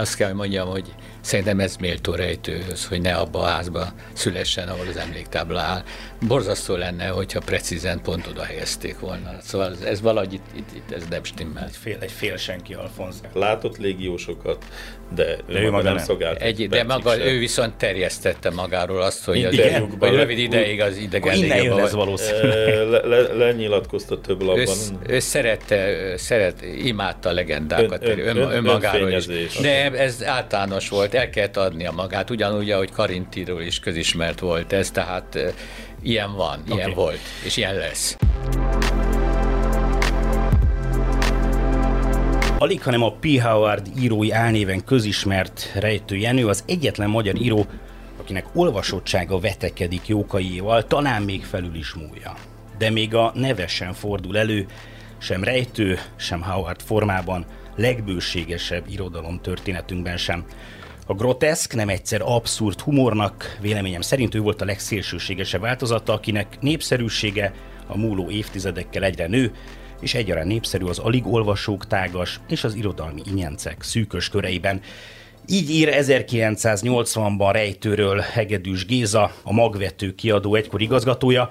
azt kell, hogy mondjam, hogy szerintem ez méltó rejtőhöz, hogy ne abba a házba szülessen, ahol az emléktábla áll. Borzasztó lenne, hogyha precízen pont oda helyezték volna. Szóval ez, ez valahogy itt, itt, itt ez nem stimmel. Egy fél, egy fél senki Alfonz. Látott légiósokat, de, de ő, ő maga nem, nem. szolgált. Egy, de maga, sem. ő viszont terjesztette magáról azt, hogy, az, igen, hogy rövid ideig az idegen Innen jön ez valószínűleg. Le, le, lenyilatkozta több labban. Ő, ő szerette, szeret, imádta a legendákat ön, ön, ön, önmagáról is. De ez általános volt, el kellett adnia magát, ugyanúgy, ahogy Karintiról is közismert volt ez, tehát ilyen van, okay. ilyen volt, és ilyen lesz. Alig, hanem a P. Howard írói álnéven közismert Rejtő Jenő az egyetlen magyar író, akinek olvasottsága vetekedik jókaiéval, talán még felül is múlja. De még a neve sem fordul elő, sem Rejtő, sem Howard formában, legbőségesebb irodalom történetünkben sem. A groteszk nem egyszer abszurd humornak, véleményem szerint ő volt a legszélsőségesebb változata, akinek népszerűsége a múló évtizedekkel egyre nő, és egyaránt népszerű az alig olvasók tágas és az irodalmi inyencek szűkös köreiben. Így ír 1980-ban rejtőről Hegedűs Géza, a magvető kiadó egykor igazgatója.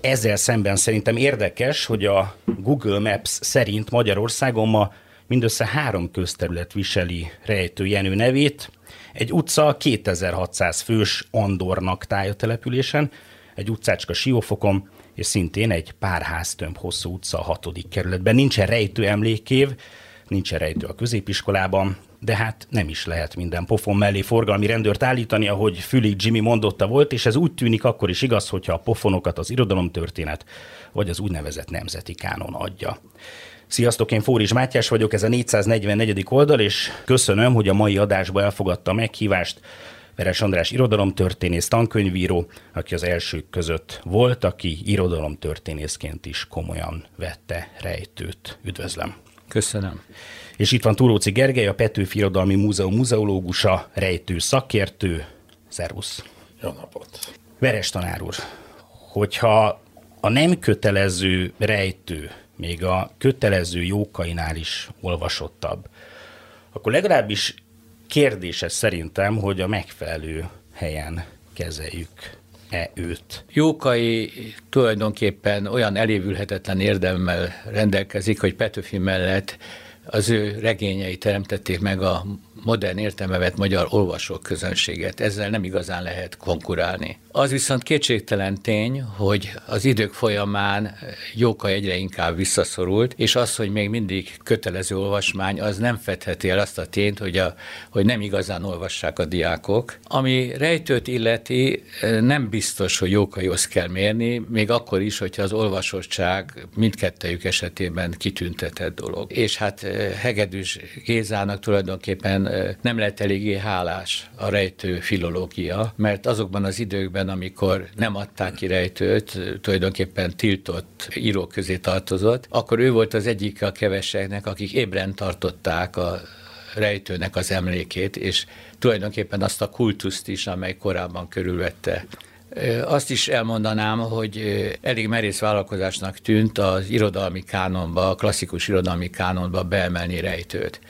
Ezzel szemben szerintem érdekes, hogy a Google Maps szerint Magyarországon ma mindössze három közterület viseli Rejtő Jenő nevét. Egy utca 2600 fős Andornak tájtelepülésen, egy utcácska Siófokon, és szintén egy pár háztömb hosszú utca a hatodik kerületben. Nincsen rejtő emlékév, nincsen rejtő a középiskolában, de hát nem is lehet minden pofon mellé forgalmi rendőrt állítani, ahogy Fülig Jimmy mondotta volt, és ez úgy tűnik akkor is igaz, hogyha a pofonokat az irodalomtörténet vagy az úgynevezett nemzeti kánon adja. Sziasztok, én Fóris Mátyás vagyok, ez a 444. oldal, és köszönöm, hogy a mai adásba elfogadta a meghívást Veres András irodalomtörténész, tankönyvíró, aki az elsők között volt, aki irodalomtörténészként is komolyan vette rejtőt. Üdvözlöm! Köszönöm! És itt van Túróci Gergely, a Petőfi Irodalmi Múzeum muzeológusa, rejtő szakértő. Szervusz! Jó napot! Veres tanár úr, hogyha a nem kötelező rejtő még a kötelező jókainál is olvasottabb, akkor legalábbis kérdéses szerintem, hogy a megfelelő helyen kezeljük e őt. Jókai tulajdonképpen olyan elévülhetetlen érdemmel rendelkezik, hogy Petőfi mellett az ő regényei teremtették meg a modern értelmevet magyar olvasók közönséget. Ezzel nem igazán lehet konkurálni. Az viszont kétségtelen tény, hogy az idők folyamán Jóka egyre inkább visszaszorult, és az, hogy még mindig kötelező olvasmány, az nem fedheti el azt a tényt, hogy, a, hogy nem igazán olvassák a diákok. Ami rejtőt illeti, nem biztos, hogy Jókaihoz kell mérni, még akkor is, hogyha az olvasottság mindkettejük esetében kitüntetett dolog. És hát Hegedűs Gézának tulajdonképpen nem lehet eléggé hálás a rejtő filológia, mert azokban az időkben, amikor nem adták ki rejtőt, tulajdonképpen tiltott írók közé tartozott, akkor ő volt az egyik a keveseknek, akik ébren tartották a rejtőnek az emlékét, és tulajdonképpen azt a kultuszt is, amely korábban körülvette. Azt is elmondanám, hogy elég merész vállalkozásnak tűnt az irodalmi kánonba, a klasszikus irodalmi kánonba beemelni rejtőt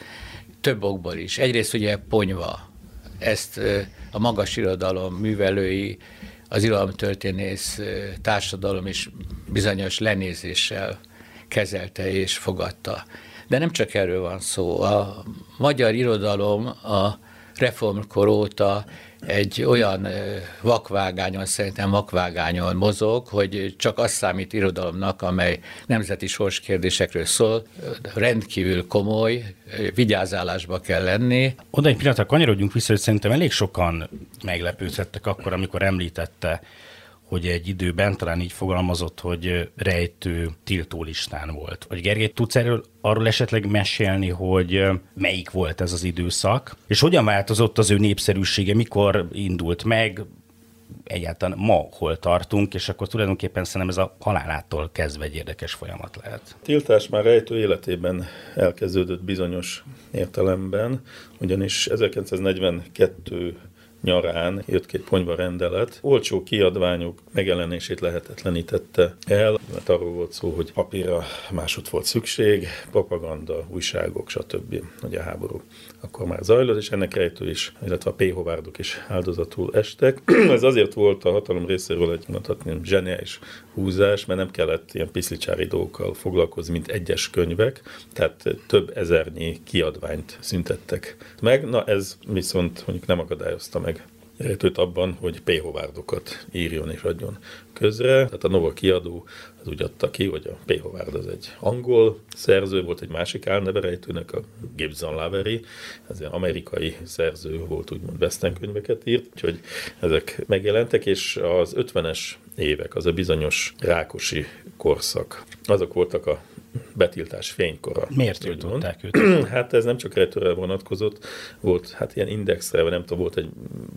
több okból is. Egyrészt ugye Ponyva, ezt a magas irodalom művelői, az irodalomtörténész társadalom is bizonyos lenézéssel kezelte és fogadta. De nem csak erről van szó. A magyar irodalom a reformkor óta egy olyan vakvágányon, szerintem vakvágányon mozog, hogy csak az számít irodalomnak, amely nemzeti sorskérdésekről szól, rendkívül komoly, vigyázálásba kell lenni. Oda egy pillanatra kanyarodjunk vissza, hogy szerintem elég sokan meglepődhettek akkor, amikor említette hogy egy időben talán így fogalmazott, hogy rejtő tiltólistán volt. Vagy Gergely, tudsz erről arról esetleg mesélni, hogy melyik volt ez az időszak, és hogyan változott az ő népszerűsége, mikor indult meg, egyáltalán ma hol tartunk, és akkor tulajdonképpen szerintem ez a halálától kezdve egy érdekes folyamat lehet. Tiltás már rejtő életében elkezdődött bizonyos értelemben, ugyanis 1942 nyarán jött ki egy ponyva rendelet. Olcsó kiadványok megjelenését lehetetlenítette el, mert arról volt szó, hogy papírra másod volt szükség, propaganda, újságok, stb. Ugye a háború akkor már zajlott, és ennek rejtő is, illetve a péhovárdok is áldozatul estek. Ez azért volt a hatalom részéről egy mondhatni zseniális húzás, mert nem kellett ilyen piszlicsári dolgokkal foglalkozni, mint egyes könyvek, tehát több ezernyi kiadványt szüntettek meg. Na ez viszont mondjuk nem akadályozta meg őt abban, hogy péhovárdokat írjon és adjon közre. Tehát a Nova kiadó az úgy adta ki, hogy a péhovárd az egy angol szerző, volt egy másik álneverejtőnek, a Gibson Lavery, ez egy amerikai szerző volt, úgymond western könyveket írt, úgyhogy ezek megjelentek, és az 50-es évek, az a bizonyos rákosi korszak, azok voltak a betiltás fénykora. Miért tiltották őt? hát ez nem csak retőre vonatkozott, volt hát ilyen indexre, vagy nem tudom, volt egy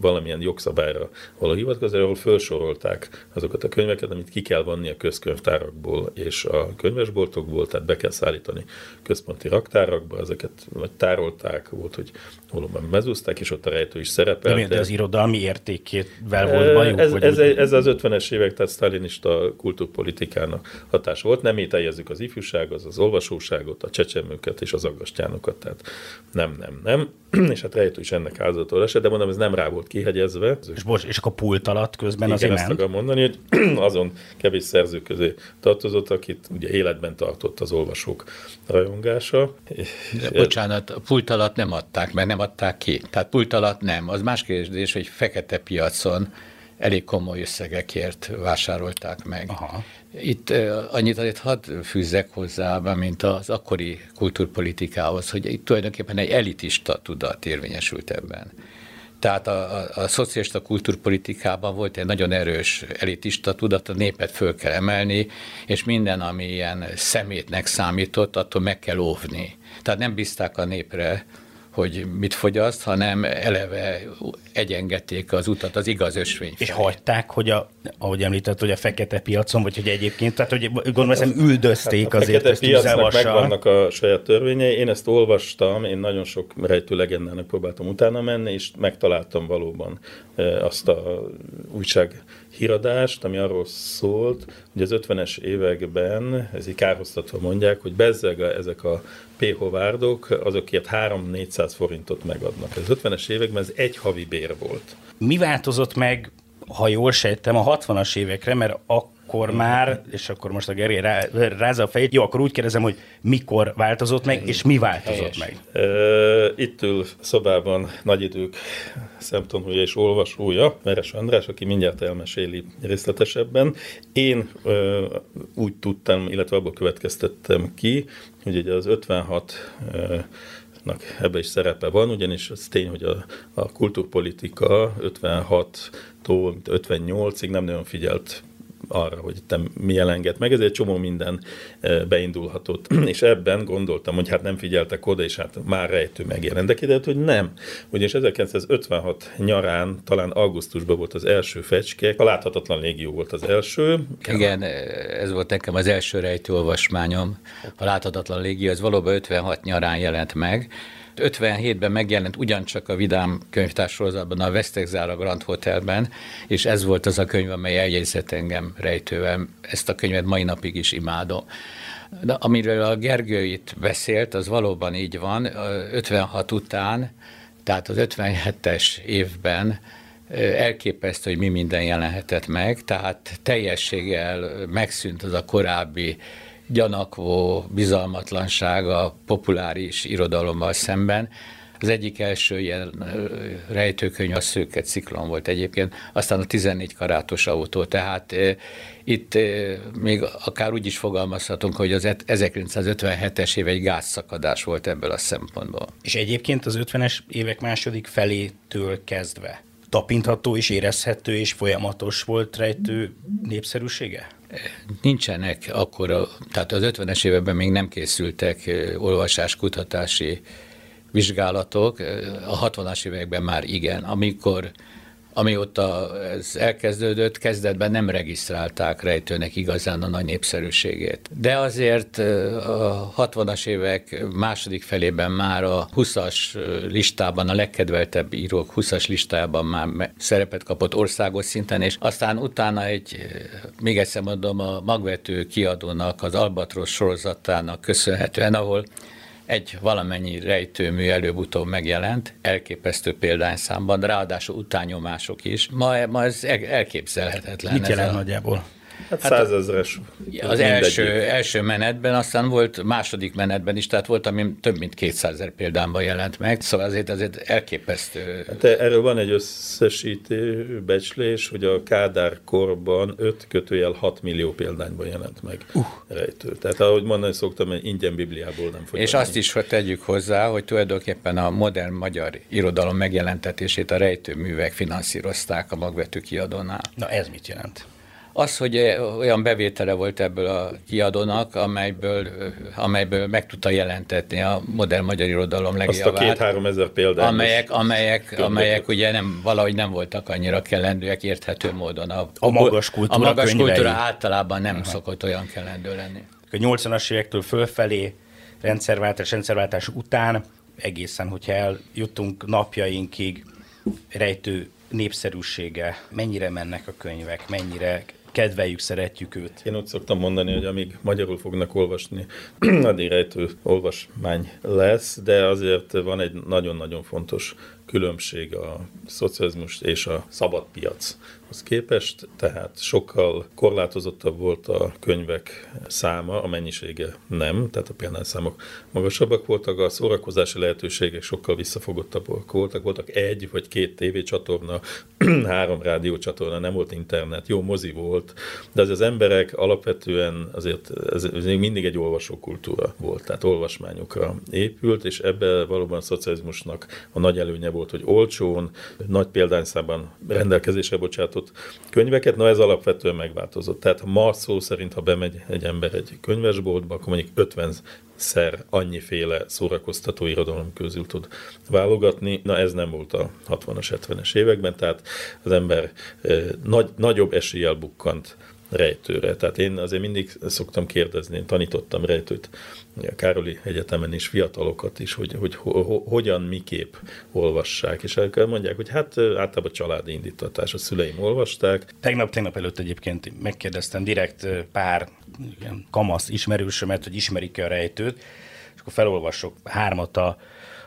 valamilyen jogszabályra való hivatkozás, ahol felsorolták azokat a könyveket, amit ki kell vanni a közkönyvtárakból és a könyvesboltokból, tehát be kell szállítani központi raktárakba, ezeket vagy tárolták, volt, hogy valóban mezúzták, és ott a rejtő is szerepelt. De az irodalmi értékével volt bajuk? Ez, ez, ez, az 50-es évek, tehát sztálinista kultúrpolitikának hatás volt. Nem ételjezzük az ifjúság, az az olvasóságot, a csecsemőket és az aggastyánokat, tehát nem, nem, nem. és hát rejtő is ennek áldozatul esett, de mondom, ez nem rá volt kihegyezve. És, bocs, és akkor pult alatt közben Igen, azért ezt akarom mondani, hogy azon kevés szerző közé tartozott, akit ugye életben tartott az olvasók rajongása. De, bocsánat, a pult alatt nem adták, mert nem adták ki. Tehát pult alatt nem. Az más kérdés, hogy fekete piacon elég komoly összegekért vásárolták meg. Aha. Itt annyit azért hadd fűzzek hozzá, mint az akkori kultúrpolitikához, hogy itt tulajdonképpen egy elitista tudat érvényesült ebben. Tehát a, a, a szocialista kultúrpolitikában volt egy nagyon erős elitista tudat, a népet föl kell emelni, és minden, ami ilyen szemétnek számított, attól meg kell óvni. Tehát nem bízták a népre, hogy mit fogyaszt, hanem eleve egyengették az utat az igaz ösvény. És hagyták, hogy a, ahogy említett, hogy a fekete piacon, vagy hogy egyébként, tehát hogy gondolom, hogy üldözték hát azért a fekete ezt piacnak megvannak a saját törvényei. Én ezt olvastam, én nagyon sok rejtő legendának próbáltam utána menni, és megtaláltam valóban azt a újság híradást, ami arról szólt, hogy az 50-es években, ez így kárhoztatva mondják, hogy bezzeg ezek a péhovárdok, azokért 3-400 forintot megadnak. Az 50-es években ez egy havi bér volt. Mi változott meg, ha jól sejtem, a 60-as évekre, mert akkor akkor már, és akkor most a Gergely rá, rázza a fejét, jó, akkor úgy kérdezem, hogy mikor változott meg, és mi változott Helyes. meg? Itt ül szobában nagy idők szemtanúja és olvasója, Meres András, aki mindjárt elmeséli részletesebben. Én úgy tudtam, illetve abból következtettem ki, hogy ugye az 56 ebbe is szerepe van, ugyanis az tény, hogy a, a kultúrpolitika 56-tól 58-ig nem nagyon figyelt arra, hogy te mi jelenget meg, ezért csomó minden e, beindulhatott. És ebben gondoltam, hogy hát nem figyeltek oda, és hát már rejtő megjelent. De kiderült, hogy nem. Ugyanis 1956 nyarán, talán augusztusban volt az első fecske, a láthatatlan légió volt az első. Igen, ez volt nekem az első rejtő olvasmányom. A láthatatlan légió, ez valóban 56 nyarán jelent meg, 57-ben megjelent ugyancsak a Vidám könyvtársorozatban, a Vesztegzára Grand Hotelben, és ez volt az a könyv, amely eljegyzett engem rejtően. Ezt a könyvet mai napig is imádom. De amiről a Gergő itt beszélt, az valóban így van. 56 után, tehát az 57-es évben elképesztő, hogy mi minden jelenhetett meg, tehát teljességgel megszűnt az a korábbi gyanakvó bizalmatlanság a populáris irodalommal szemben. Az egyik első ilyen rejtőkönyv a Szőket Ciklon volt egyébként, aztán a 14 karátos autó, tehát e, itt e, még akár úgy is fogalmazhatunk, hogy az 1957-es év egy gázszakadás volt ebből a szempontból. És egyébként az 50-es évek második felétől kezdve tapintható és érezhető és folyamatos volt rejtő népszerűsége? Nincsenek akkor, tehát az 50-es években még nem készültek olvasáskutatási vizsgálatok, a 60-as években már igen, amikor amióta ez elkezdődött, kezdetben nem regisztrálták rejtőnek igazán a nagy népszerűségét. De azért a 60-as évek második felében már a 20-as listában, a legkedveltebb írók 20-as listájában már szerepet kapott országos szinten, és aztán utána egy, még egyszer mondom, a magvető kiadónak, az Albatros sorozatának köszönhetően, ahol egy valamennyi rejtőmű előbb-utóbb megjelent, elképesztő példányszámban, ráadásul utányomások is. Ma, ma ez elképzelhetetlen. Mit jelent a... nagyjából? Hát, hát százezres. Az első, első menetben, aztán volt második menetben is, tehát volt, ami több mint 200 ezer példányban jelent meg, szóval azért, azért elképesztő. Hát erről van egy összesítő becslés, hogy a Kádár korban 5 kötőjel 6 millió példányban jelent meg uh. rejtő. Tehát ahogy mondani szoktam, ingyen Bibliából nem fogy. És azt is, hogy tegyük hozzá, hogy tulajdonképpen a modern magyar irodalom megjelentetését a rejtőművek finanszírozták a magvető kiadónál. Na ez mit jelent? Az, hogy olyan bevétele volt ebből a kiadónak, amelyből, amelyből meg tudta jelentetni a modern magyar irodalom legjavát. Azt a két-három ezer példát. Amelyek, amelyek, amelyek ugye nem, valahogy nem voltak annyira kellendőek érthető módon. A, a magas kultúra, a magas kultúra általában nem Aha. szokott olyan kellendő lenni. A 80-as évektől fölfelé, rendszerváltás, rendszerváltás után egészen, hogyha eljutunk napjainkig, rejtő népszerűsége, mennyire mennek a könyvek, mennyire kedveljük, szeretjük őt. Én úgy szoktam mondani, hogy amíg magyarul fognak olvasni, addig rejtő olvasmány lesz, de azért van egy nagyon-nagyon fontos különbség a szocializmus és a szabad az képest, tehát sokkal korlátozottabb volt a könyvek száma, a mennyisége nem, tehát a példányszámok magasabbak voltak, a szórakozási lehetőségek sokkal visszafogottabbak voltak, voltak egy vagy két tévécsatorna, három rádiócsatorna, nem volt internet, jó mozi volt, de az, az emberek alapvetően azért ez, ez még mindig egy olvasókultúra volt, tehát olvasmányokra épült, és ebben valóban a szocializmusnak a nagy előnye volt, hogy olcsón, nagy példányszában rendelkezésre bocsátott könyveket, na ez alapvetően megváltozott. Tehát ma szó szerint, ha bemegy egy ember egy könyvesboltba, akkor mondjuk 50 szer annyiféle szórakoztató irodalom közül tud válogatni. Na ez nem volt a 60-as, 70-es években, tehát az ember eh, nagy, nagyobb eséllyel bukkant rejtőre. Tehát én azért mindig szoktam kérdezni, én tanítottam rejtőt a Károli Egyetemen is, fiatalokat is, hogy, hogy ho, ho, hogyan, miképp olvassák, és mondják, hogy hát általában családi indítatás, a szüleim olvasták. Tegnap, tegnap előtt egyébként megkérdeztem direkt pár igen, kamasz ismerősömet, hogy ismerik-e a rejtőt, és akkor felolvasok hármat a,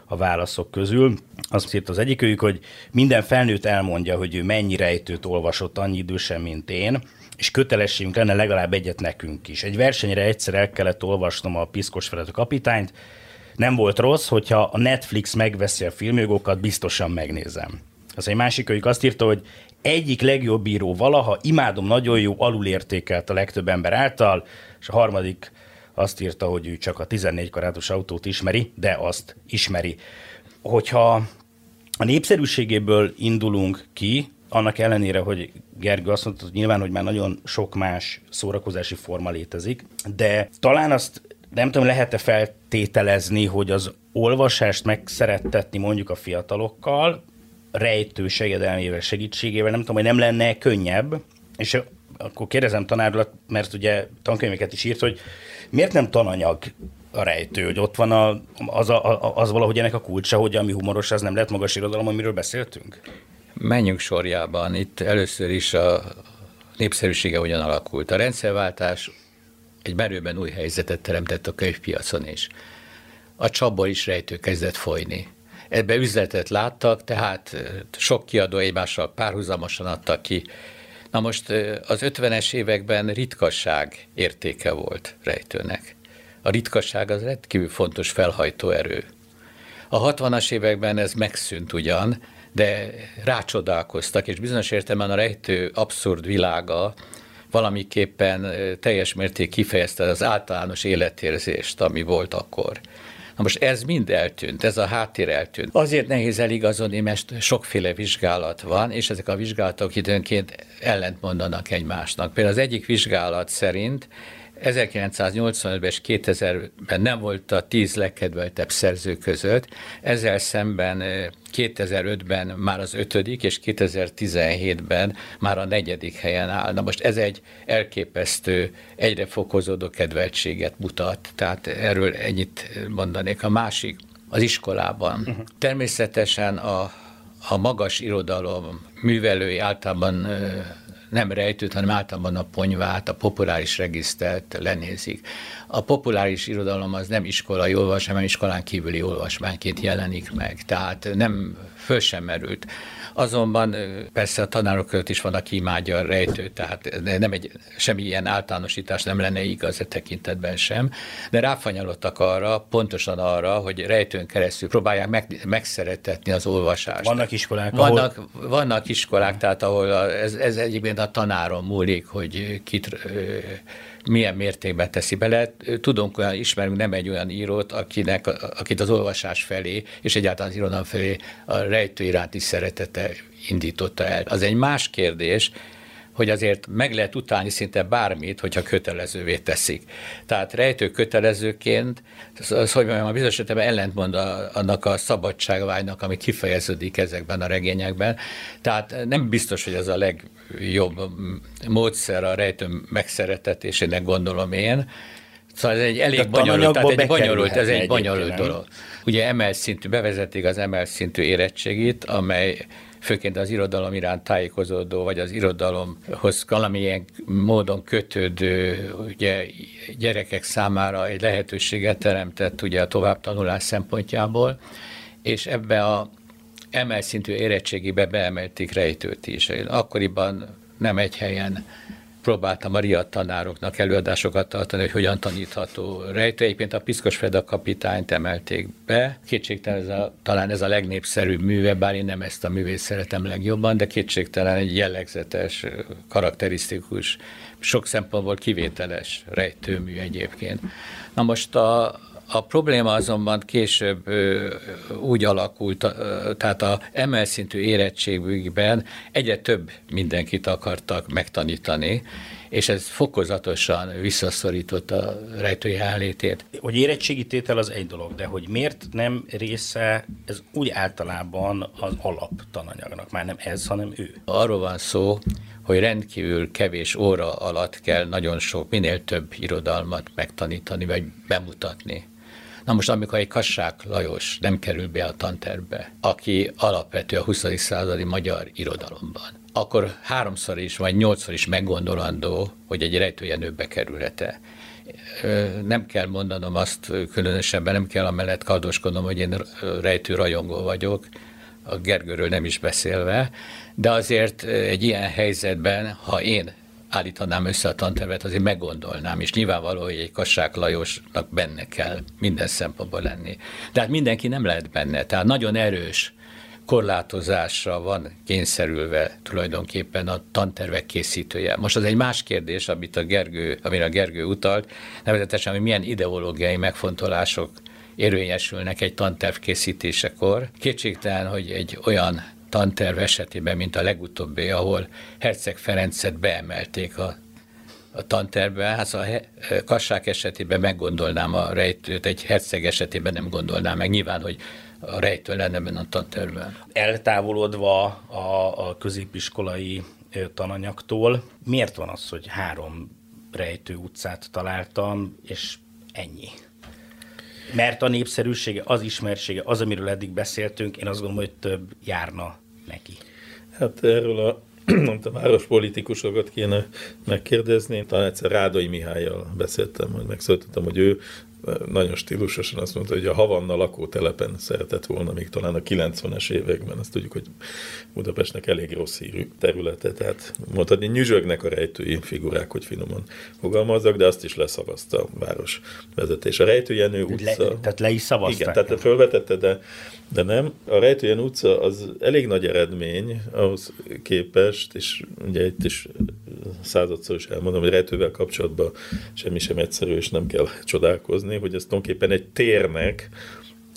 a válaszok közül. Azt írt az egyikőjük, hogy minden felnőtt elmondja, hogy ő mennyi rejtőt olvasott annyi idősen, mint én, és kötelességünk lenne legalább egyet nekünk is. Egy versenyre egyszer el kellett olvasnom a Piszkos Ferenc kapitányt, nem volt rossz, hogyha a Netflix megveszi a filmjogokat, biztosan megnézem. Az egy másik őjük azt írta, hogy egyik legjobb író valaha, imádom, nagyon jó, alulértékelt a legtöbb ember által, és a harmadik azt írta, hogy ő csak a 14 karátos autót ismeri, de azt ismeri. Hogyha a népszerűségéből indulunk ki, annak ellenére, hogy Gergő azt mondta, hogy nyilván, hogy már nagyon sok más szórakozási forma létezik, de talán azt nem tudom, lehet-e feltételezni, hogy az olvasást megszerettetni mondjuk a fiatalokkal, rejtő segedelmével, segítségével, nem tudom, hogy nem lenne könnyebb, és akkor kérdezem tanárulat, mert ugye tankönyveket is írt, hogy miért nem tananyag a rejtő, hogy ott van a, az, a, az valahogy ennek a kulcsa, hogy ami humoros, az nem lehet magas irodalom, amiről beszéltünk? Menjünk sorjában. Itt először is a népszerűsége hogyan alakult. A rendszerváltás egy merőben új helyzetet teremtett a könyvpiacon is. A csapból is rejtő kezdett folyni. Ebbe üzletet láttak, tehát sok kiadó egymással párhuzamosan adtak ki. Na most az 50-es években ritkasság értéke volt rejtőnek. A ritkasság az rendkívül fontos felhajtó erő. A 60-as években ez megszűnt ugyan, de rácsodálkoztak, és bizonyos értelemben a rejtő abszurd világa valamiképpen teljes mérték kifejezte az általános életérzést, ami volt akkor. Na most ez mind eltűnt, ez a háttér eltűnt. Azért nehéz eligazodni, mert sokféle vizsgálat van, és ezek a vizsgálatok időnként ellentmondanak egymásnak. Például az egyik vizsgálat szerint 1985-ben és 2000-ben nem volt a tíz legkedveltebb szerző között, ezzel szemben 2005-ben már az ötödik, és 2017-ben már a negyedik helyen áll. Na most ez egy elképesztő, egyre fokozódó kedveltséget mutat, tehát erről ennyit mondanék. A másik, az iskolában. Uh-huh. Természetesen a, a magas irodalom művelői általában nem rejtőt, hanem általában a ponyvát, a populáris regisztert lenézik. A populáris irodalom az nem iskolai olvasmány, hanem iskolán kívüli olvasmányként jelenik meg, tehát nem föl sem merült. Azonban persze a tanárok között is van, aki imádja a rejtőt, tehát nem egy, semmilyen általánosítás nem lenne igaz e tekintetben sem, de ráfanyalottak arra, pontosan arra, hogy rejtőn keresztül próbálják meg, megszeretetni az olvasást. Vannak iskolák, vannak, ahol... Vannak iskolák, tehát ahol a, ez, ez egyébként a tanáron múlik, hogy kit milyen mértékben teszi bele. Tudunk olyan, ismerünk nem egy olyan írót, akinek, akit az olvasás felé, és egyáltalán az irodalom felé a rejtő iránti szeretete indította el. Az egy más kérdés, hogy azért meg lehet utálni szinte bármit, hogyha kötelezővé teszik. Tehát rejtő kötelezőként, az, hogy mondjam, a bizonyos esetben ellentmond a, annak a szabadságvágynak, ami kifejeződik ezekben a regényekben. Tehát nem biztos, hogy ez a legjobb módszer a rejtő megszeretetésének, gondolom én, Szóval ez egy elég bonyolult, tehát egy bonyolult, ez egy bonyolult dolog. Ugye emel szintű, bevezetik az emel szintű érettségit, amely főként az irodalom iránt tájékozódó, vagy az irodalomhoz valamilyen módon kötődő ugye, gyerekek számára egy lehetőséget teremtett ugye a továbbtanulás szempontjából, és ebbe a emel szintű érettségibe beemelték rejtőt is. Akkoriban nem egy helyen próbáltam a riad tanároknak előadásokat tartani, hogy hogyan tanítható rejtő. Egyébként a Piszkos Freda kapitányt emelték be. Kétségtelen ez a, talán ez a legnépszerűbb műve, bár én nem ezt a művét szeretem legjobban, de kétségtelen egy jellegzetes, karakterisztikus, sok szempontból kivételes rejtőmű egyébként. Na most a, a probléma azonban később úgy alakult, tehát a emel szintű érettségükben egyre több mindenkit akartak megtanítani, és ez fokozatosan visszaszorította a rejtői állétét. Hogy érettségi tétel az egy dolog, de hogy miért nem része ez úgy általában az alaptananyagnak, már nem ez, hanem ő. Arról van szó, hogy rendkívül kevés óra alatt kell nagyon sok, minél több irodalmat megtanítani, vagy bemutatni. Na most, amikor egy Kassák Lajos nem kerül be a tanterbe, aki alapvető a 20. századi magyar irodalomban, akkor háromszor is, vagy nyolcszor is meggondolandó, hogy egy rejtőjenőbe kerülete. Nem kell mondanom azt különösebben, nem kell amellett kardoskodnom, hogy én rejtő rajongó vagyok, a Gergőről nem is beszélve, de azért egy ilyen helyzetben, ha én állítanám össze a tantervet, azért meggondolnám, és nyilvánvaló, hogy egy Kassák Lajosnak benne kell minden szempontból lenni. De hát mindenki nem lehet benne, tehát nagyon erős korlátozásra van kényszerülve tulajdonképpen a tantervek készítője. Most az egy más kérdés, amit a Gergő, amire a Gergő utalt, nevezetesen, hogy milyen ideológiai megfontolások érvényesülnek egy tanterv készítésekor. Kétségtelen, hogy egy olyan tanterv esetében, mint a legutóbbi, ahol Herceg Ferencet beemelték a, a tantervbe. Hát a kassák esetében meggondolnám a rejtőt, egy herceg esetében nem gondolnám meg. Nyilván, hogy a rejtő lenne benne a tantervben. Eltávolodva a, a középiskolai tananyagtól, miért van az, hogy három rejtő utcát találtam, és ennyi? Mert a népszerűsége, az ismertsége, az, amiről eddig beszéltünk, én azt gondolom, hogy több járna neki. Hát erről a a várospolitikusokat kéne megkérdezni. Talán egyszer Rádai Mihályjal beszéltem, hogy megszólítottam, hogy ő nagyon stílusosan azt mondta, hogy a Havanna lakótelepen szeretett volna még talán a 90-es években. Azt tudjuk, hogy Budapestnek elég rossz hírű területe, tehát mondhatni nyüzsögnek a rejtői figurák, hogy finoman fogalmazzak, de azt is leszavazta a város vezetés. A Rejtőjenő utca... Le, tehát le is szavazták. Igen, tehát felvetette, de, de nem. A Rejtőjen utca az elég nagy eredmény ahhoz képest, és ugye itt is századszor is elmondom, hogy rejtővel kapcsolatban semmi sem egyszerű, és nem kell csodálkozni, hogy ez tulajdonképpen egy térnek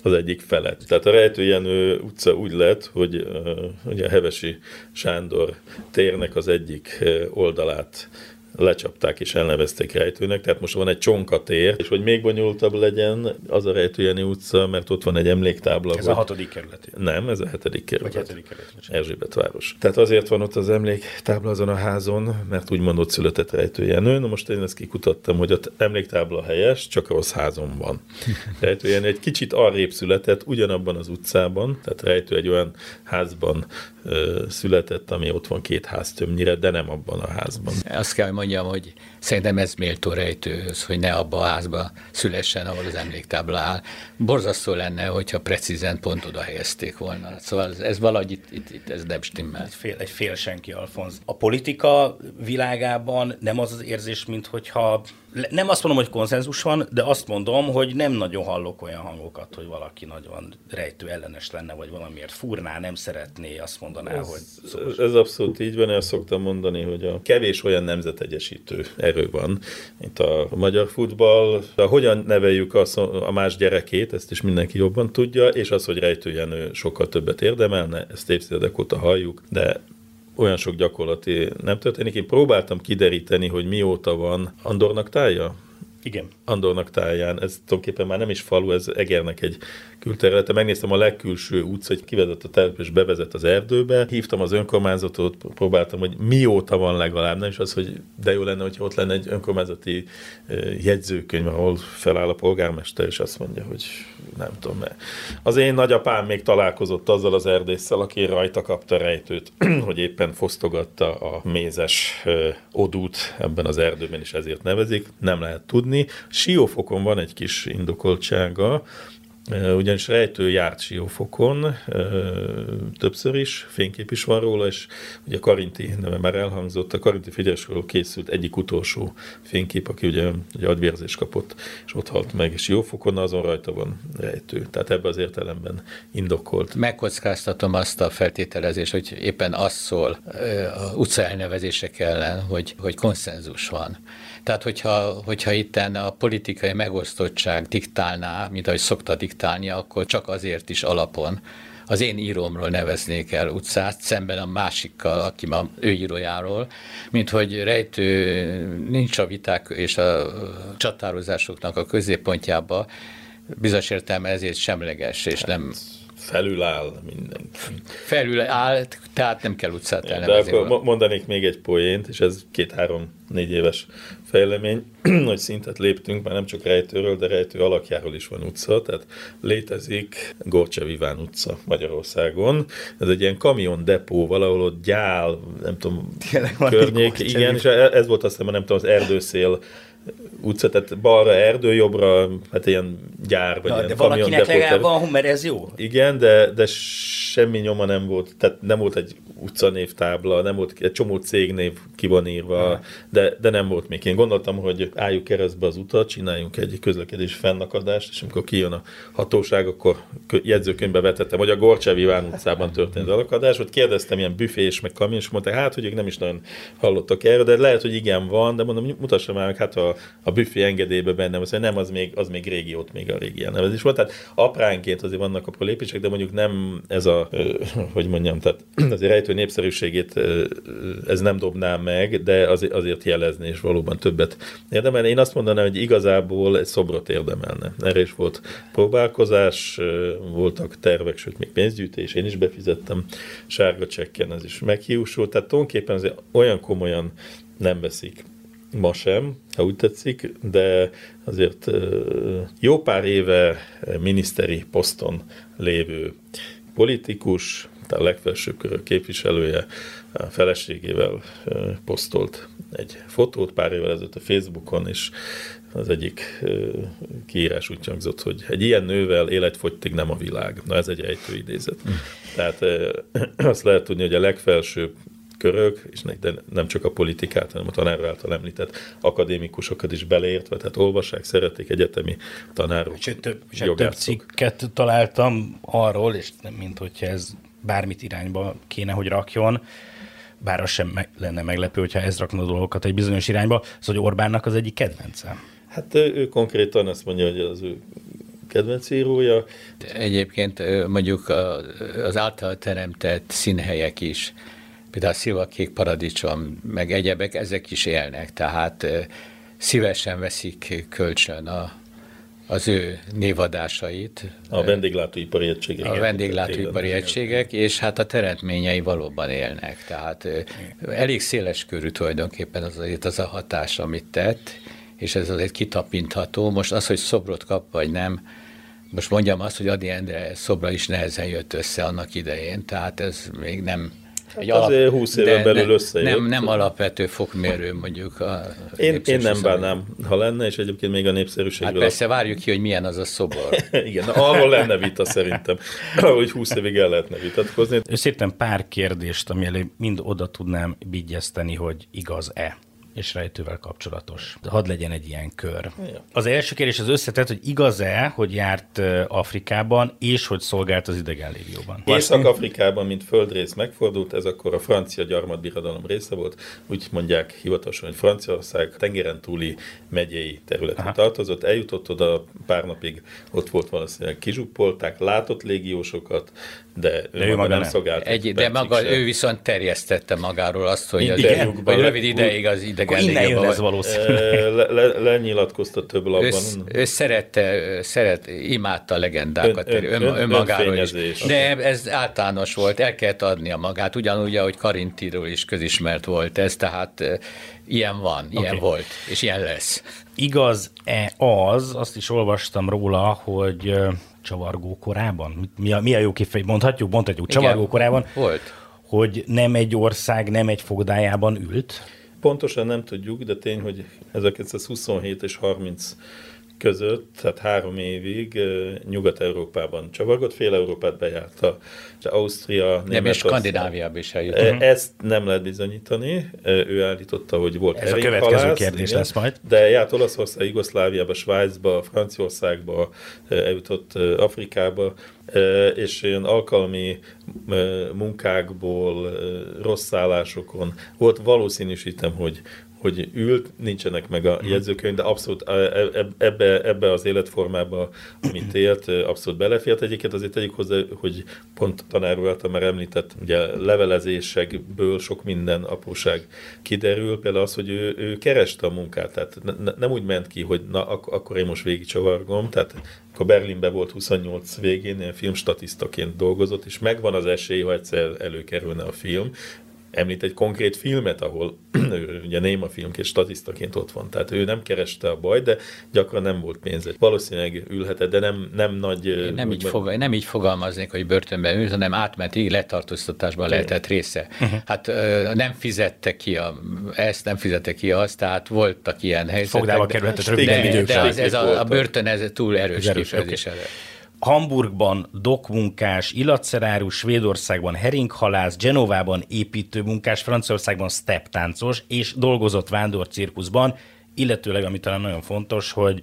az egyik felett. Tehát a Rejtőjenő utca úgy lett, hogy uh, ugye a Hevesi Sándor térnek az egyik oldalát lecsapták és elnevezték rejtőnek, tehát most van egy csonkatér, és hogy még bonyolultabb legyen, az a Rejtőjeni utca, mert ott van egy emléktábla. Ez hogy... a hatodik kerület. Nem, ez a hetedik kerület. Vagy hetedik kerület. Erzsébet város. Tehát azért van ott az emléktábla azon a házon, mert úgymond ott született Rejtőjenő. Na most én ezt kikutattam, hogy az emléktábla helyes, csak rossz házon van. Rejtőjenő egy kicsit arrébb született, ugyanabban az utcában, tehát Rejtő egy olyan házban ö, született, ami ott van két ház többnyire, de nem abban a házban. Azt kell, hogy mondjam, hogy szerintem ez méltó rejtőhöz, hogy ne abba a házba szülessen, ahol az emléktábla áll. Borzasztó lenne, hogyha precízen pont oda helyezték volna. Szóval ez, ez valahogy itt, itt, itt ez nem stimmel. Egy fél, egy fél senki Alfonz. A politika világában nem az az érzés, mint hogyha nem azt mondom, hogy konszenzus van, de azt mondom, hogy nem nagyon hallok olyan hangokat, hogy valaki nagyon rejtő ellenes lenne, vagy valamiért furná, nem szeretné, azt mondaná, ez, hogy... Ez, ez abszolút így van, ezt szoktam mondani, hogy a kevés olyan nemzetegyesítő erő van, mint a magyar futball. De hogyan neveljük a, a más gyerekét, ezt is mindenki jobban tudja, és az, hogy rejtőjenő sokkal többet érdemelne, ezt évtizedek óta halljuk, de olyan sok gyakorlati nem történik. Én próbáltam kideríteni, hogy mióta van Andornak tája? Igen. Andornak táján. Ez tulajdonképpen már nem is falu, ez Egernek egy külterülete. Megnéztem a legkülső utca, hogy kivezett a telep és bevezet az erdőbe. Hívtam az önkormányzatot, próbáltam, hogy mióta van legalább. Nem is az, hogy de jó lenne, hogyha ott lenne egy önkormányzati jegyzőkönyv, ahol feláll a polgármester, és azt mondja, hogy nem tudom. Mert az én nagyapám még találkozott azzal az erdésszel, aki rajta kapta rejtőt, hogy éppen fosztogatta a mézes odút ebben az erdőben, és ezért nevezik. Nem lehet tudni. Siófokon van egy kis indokoltsága, ugyanis rejtő járt Siófokon többször is, fénykép is van róla, és ugye Karinti neve már elhangzott, a Karinti Figyesről készült egyik utolsó fénykép, aki ugye, ugye advérzést kapott, és ott halt meg, és Siófokon azon rajta van rejtő. Tehát ebben az értelemben indokolt. Megkockáztatom azt a feltételezést, hogy éppen az szól a utca elnevezések ellen, hogy, hogy konszenzus van. Tehát, hogyha, hogyha itten a politikai megosztottság diktálná, mint ahogy szokta diktálni, akkor csak azért is alapon az én írómról neveznék el utcát, szemben a másikkal, aki a ő írójáról, mint hogy rejtő nincs a viták és a csatározásoknak a középpontjába, bizonyos értelme ezért semleges, és nem felül áll mindenki. Felül áll, tehát nem kell utcát elnevezni. De akkor mondanék még egy poént, és ez két-három-négy éves fejlemény, hogy szintet léptünk, már nem csak rejtőről, de rejtő alakjáról is van utca, tehát létezik Gorcsa Viván utca Magyarországon. Ez egy ilyen kamion depó, valahol ott gyál, nem tudom, környék, igen, és ez volt aztán, nem tudom, az erdőszél utca, tehát balra erdő, jobbra hát ilyen gyár, vagy Na, ilyen de valakinek legalább van, mert ez jó. Igen, de, de semmi nyoma nem volt, tehát nem volt egy utcanévtábla, nem volt egy csomó cégnév ki van írva, de, de nem volt még. Én gondoltam, hogy álljuk keresztbe az utat, csináljunk egy közlekedés fennakadást, és amikor kijön a hatóság, akkor jegyzőkönyvbe vetettem, hogy a Gorcsev Iván utcában történt alakadás, vagy kérdeztem ilyen büfés, meg kamion, és mondták, hát, hogy ők nem is nagyon hallottak erről, de lehet, hogy igen van, de mondom, mutassa már meg, hát a, a büfé engedélybe benne, azt nem, az még, az még régi, ott még a régi elnevezés volt. Tehát apránként azért vannak a lépések, de mondjuk nem ez a, hogy mondjam, tehát azért rejtő népszerűségét ez nem dobná meg, de azért jelezni, és valóban többet érdemelne. Én azt mondanám, hogy igazából egy szobrot érdemelne. Erre is volt próbálkozás, voltak tervek, sőt még pénzgyűjtés, én is befizettem sárga csekken, ez is meghiúsult, tehát tulajdonképpen azért olyan komolyan nem veszik ma sem, ha úgy tetszik, de azért jó pár éve miniszteri poszton lévő politikus, a legfelsőbb körök képviselője a feleségével posztolt egy fotót pár évvel ezelőtt a Facebookon, és az egyik kiírás úgy hangzott, hogy egy ilyen nővel életfogytig nem a világ. Na ez egy ejtő idézet. Hm. Tehát azt lehet tudni, hogy a legfelsőbb körök, és nem csak a politikát, hanem a tanár által említett akadémikusokat is beleértve, tehát olvassák, szeretik egyetemi tanárok, és több, és több cikket találtam arról, és nem mint hogyha ez bármit irányba kéne, hogy rakjon, bár az sem meg, lenne meglepő, hogyha ez rakna a dolgokat egy bizonyos irányba, szóval hogy Orbánnak az egyik kedvence. Hát ő konkrétan azt mondja, hogy az ő kedvenc írója. Egyébként mondjuk az által teremtett színhelyek is például a szilvakék paradicsom, meg egyebek, ezek is élnek, tehát szívesen veszik kölcsön a, az ő névadásait. A vendéglátóipari egységek. A vendéglátóipari egységek, és hát a teremtményei valóban élnek. Tehát elég széles körű tulajdonképpen az, az a hatás, amit tett, és ez azért kitapintható. Most az, hogy szobrot kap, vagy nem, most mondjam azt, hogy Adi Endre szobra is nehezen jött össze annak idején, tehát ez még nem egy hát azért 20 éven belül összejött. Nem, nem alapvető fokmérő mondjuk a én, én nem bánnám, ha lenne, és egyébként még a népszerűségről... Hát persze, várjuk ki, hogy milyen az a szobor. Igen, arról lenne vita szerintem, hogy 20 évig el lehetne vitatkozni. Szépen pár kérdést, ami mind oda tudnám bigyeszteni, hogy igaz-e és rejtővel kapcsolatos. Hadd legyen egy ilyen kör. Az első kérdés az összetett, hogy igaz-e, hogy járt Afrikában, és hogy szolgált az idegen légióban? Észak-Afrikában, mint földrész megfordult, ez akkor a francia gyarmatbirodalom része volt. Úgy mondják hivatalosan, hogy Franciaország tengeren túli megyei területen tartozott. Eljutott oda pár napig, ott volt valószínűleg kizsuppolták, látott légiósokat, de, de ő maga nem, nem szolgált. Egy, de maga, sem. ő viszont terjesztette magáról azt, hogy, az, Igen, hogy rövid ideig az idegen Innen jön ez valószínűleg. Le, le, lenyilatkozta több labban. Ő, ő szerette, szeret, imádta a legendákat ön, ön, ön, önmagáról is. De ez általános volt, el kellett adnia magát, ugyanúgy, ahogy Karintiról is közismert volt ez, tehát ilyen van, ilyen okay. volt, és ilyen lesz. Igaz-e az, azt is olvastam róla, hogy csavargó korában? Mi a, mi a jó kifejezés? Mondhatjuk, mondhatjuk, Igen, csavargó korában. Volt. Hogy nem egy ország, nem egy fogdájában ült? Pontosan nem tudjuk, de tény, hogy 1927 és 30 között, tehát három évig Nyugat-Európában csavargott, fél Európát bejárta, Ausztria, Nem, és Skandináviában is eljött. E, ezt nem lehet bizonyítani, ő állította, hogy volt Ez a következő kérdés igen, lesz majd. De járt Olaszország, Jugoszláviába, Svájcba, Franciaországba, eljutott Afrikába, és ilyen alkalmi munkákból, rossz szállásokon volt valószínűsítem, hogy hogy ült, nincsenek meg a mhm. jegyzőkönyv, de abszolút e, e, ebbe, ebbe az életformába, amit élt, abszolút belefért. Egyiket azért tegyük hozzá, hogy pont tanár által már említett, ugye levelezésekből sok minden apróság kiderül, például az, hogy ő, ő kereste a munkát, tehát ne, nem úgy ment ki, hogy na, ak- akkor én most végig csavargom, tehát akkor Berlinben volt 28 végén, ilyen filmstatisztaként dolgozott, és megvan az esély, ha egyszer előkerülne a film, említ egy konkrét filmet, ahol ő ugye néma filmként, statisztaként ott van. Tehát ő nem kereste a baj, de gyakran nem volt pénze. Valószínűleg ülhetett, de nem, nem nagy... Én nem, így fog, nem így fogalmaznék, hogy börtönben ül, hanem átmenti letartóztatásban lehetett része. Uh-huh. Hát nem fizette ki a, ezt, nem fizette ki azt, tehát voltak ilyen helyzetek. Fogdába kerülhetett röviden de, de az, ez a, a börtön ez túl erős kifejezés. Okay. Hamburgban dokmunkás, illatszerárus, Svédországban heringhalász, Genovában építőmunkás, Franciaországban steptáncos, és dolgozott vándorcirkuszban, illetőleg, ami talán nagyon fontos, hogy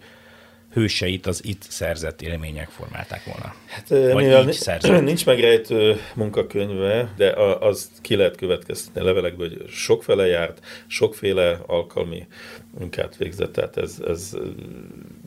hőseit az itt szerzett élmények formálták volna. Hát, Vagy mivel így szerzett. nincs megrejtő munkakönyve, de az ki lehet következtetni a levelekből, hogy sokfele járt, sokféle alkalmi munkát végzett, tehát ez, ez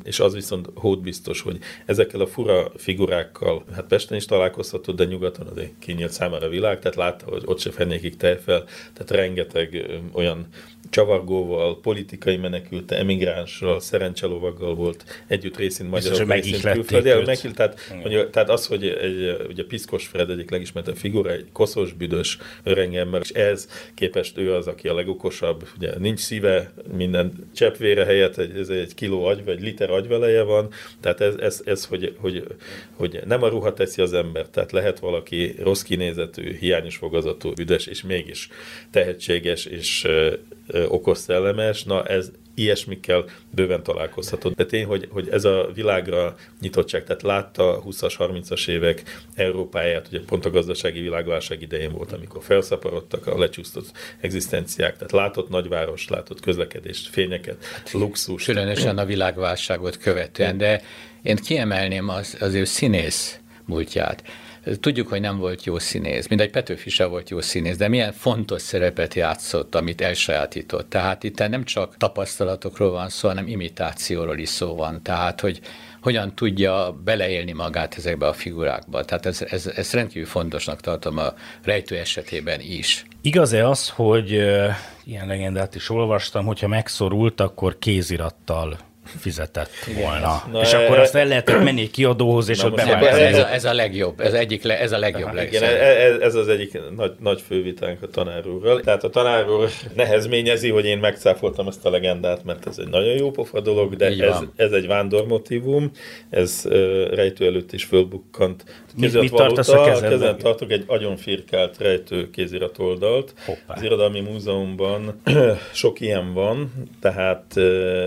és az viszont hódbiztos, hogy ezekkel a fura figurákkal, hát Pesten is találkozhatott, de nyugaton azért kinyílt számára a világ, tehát látta, hogy ott se fennékig fel, tehát rengeteg olyan csavargóval, politikai menekülte, emigránssal, szerencselovaggal volt együtt részint magyarok, részint külföldi. Meghilt, tehát, mondja, tehát az, hogy egy, ugye Piszkos Fred egyik legismertebb figura, egy koszos, büdös öregember, és ez képest ő az, aki a legokosabb, ugye nincs szíve, minden cseppvére helyett egy, ez egy kiló agy, vagy liter agyveleje van, tehát ez, ez, ez hogy, hogy, hogy, nem a ruha teszi az ember, tehát lehet valaki rossz kinézetű, hiányos fogazatú, büdös, és mégis tehetséges, és okos szellemes, na ez ilyesmikkel bőven találkozhatott. De tény, hogy, hogy ez a világra nyitottság, tehát látta 20-as, 30-as évek Európáját, ugye pont a gazdasági világválság idején volt, amikor felszaporodtak a lecsúsztott egzisztenciák, tehát látott nagyváros, látott közlekedést, fényeket, luxus. Különösen a világválságot követően, de én kiemelném az, az ő színész múltját. Tudjuk, hogy nem volt jó színész, mindegy Petőfi sem volt jó színész, de milyen fontos szerepet játszott, amit elsajátított. Tehát itt nem csak tapasztalatokról van szó, hanem imitációról is szó van. Tehát, hogy hogyan tudja beleélni magát ezekbe a figurákba. Tehát ez, ez, ez rendkívül fontosnak tartom a rejtő esetében is. Igaz-e az, hogy ilyen legendát is olvastam, hogyha megszorult, akkor kézirattal fizetett volna. Na, és e, akkor azt el lehetett menni kiadóhoz, és ott bevált. Ez, a, ez a legjobb, ez, egyik le, ez a legjobb. Aha, igen, ez, ez az egyik nagy, nagy fővitánk a tanár úrral. Tehát a tanár úr nehezményezi, hogy én megcáfoltam ezt a legendát, mert ez egy nagyon jó pofa dolog, de ez, ez egy vándormotívum, ez uh, rejtő előtt is fölbukkant. Mit, mit tartasz a kezedben? A kezem tartok egy agyon firkált rejtő kézirat oldalt. Hoppá. Az Irodalmi Múzeumban sok ilyen van, tehát uh,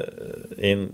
én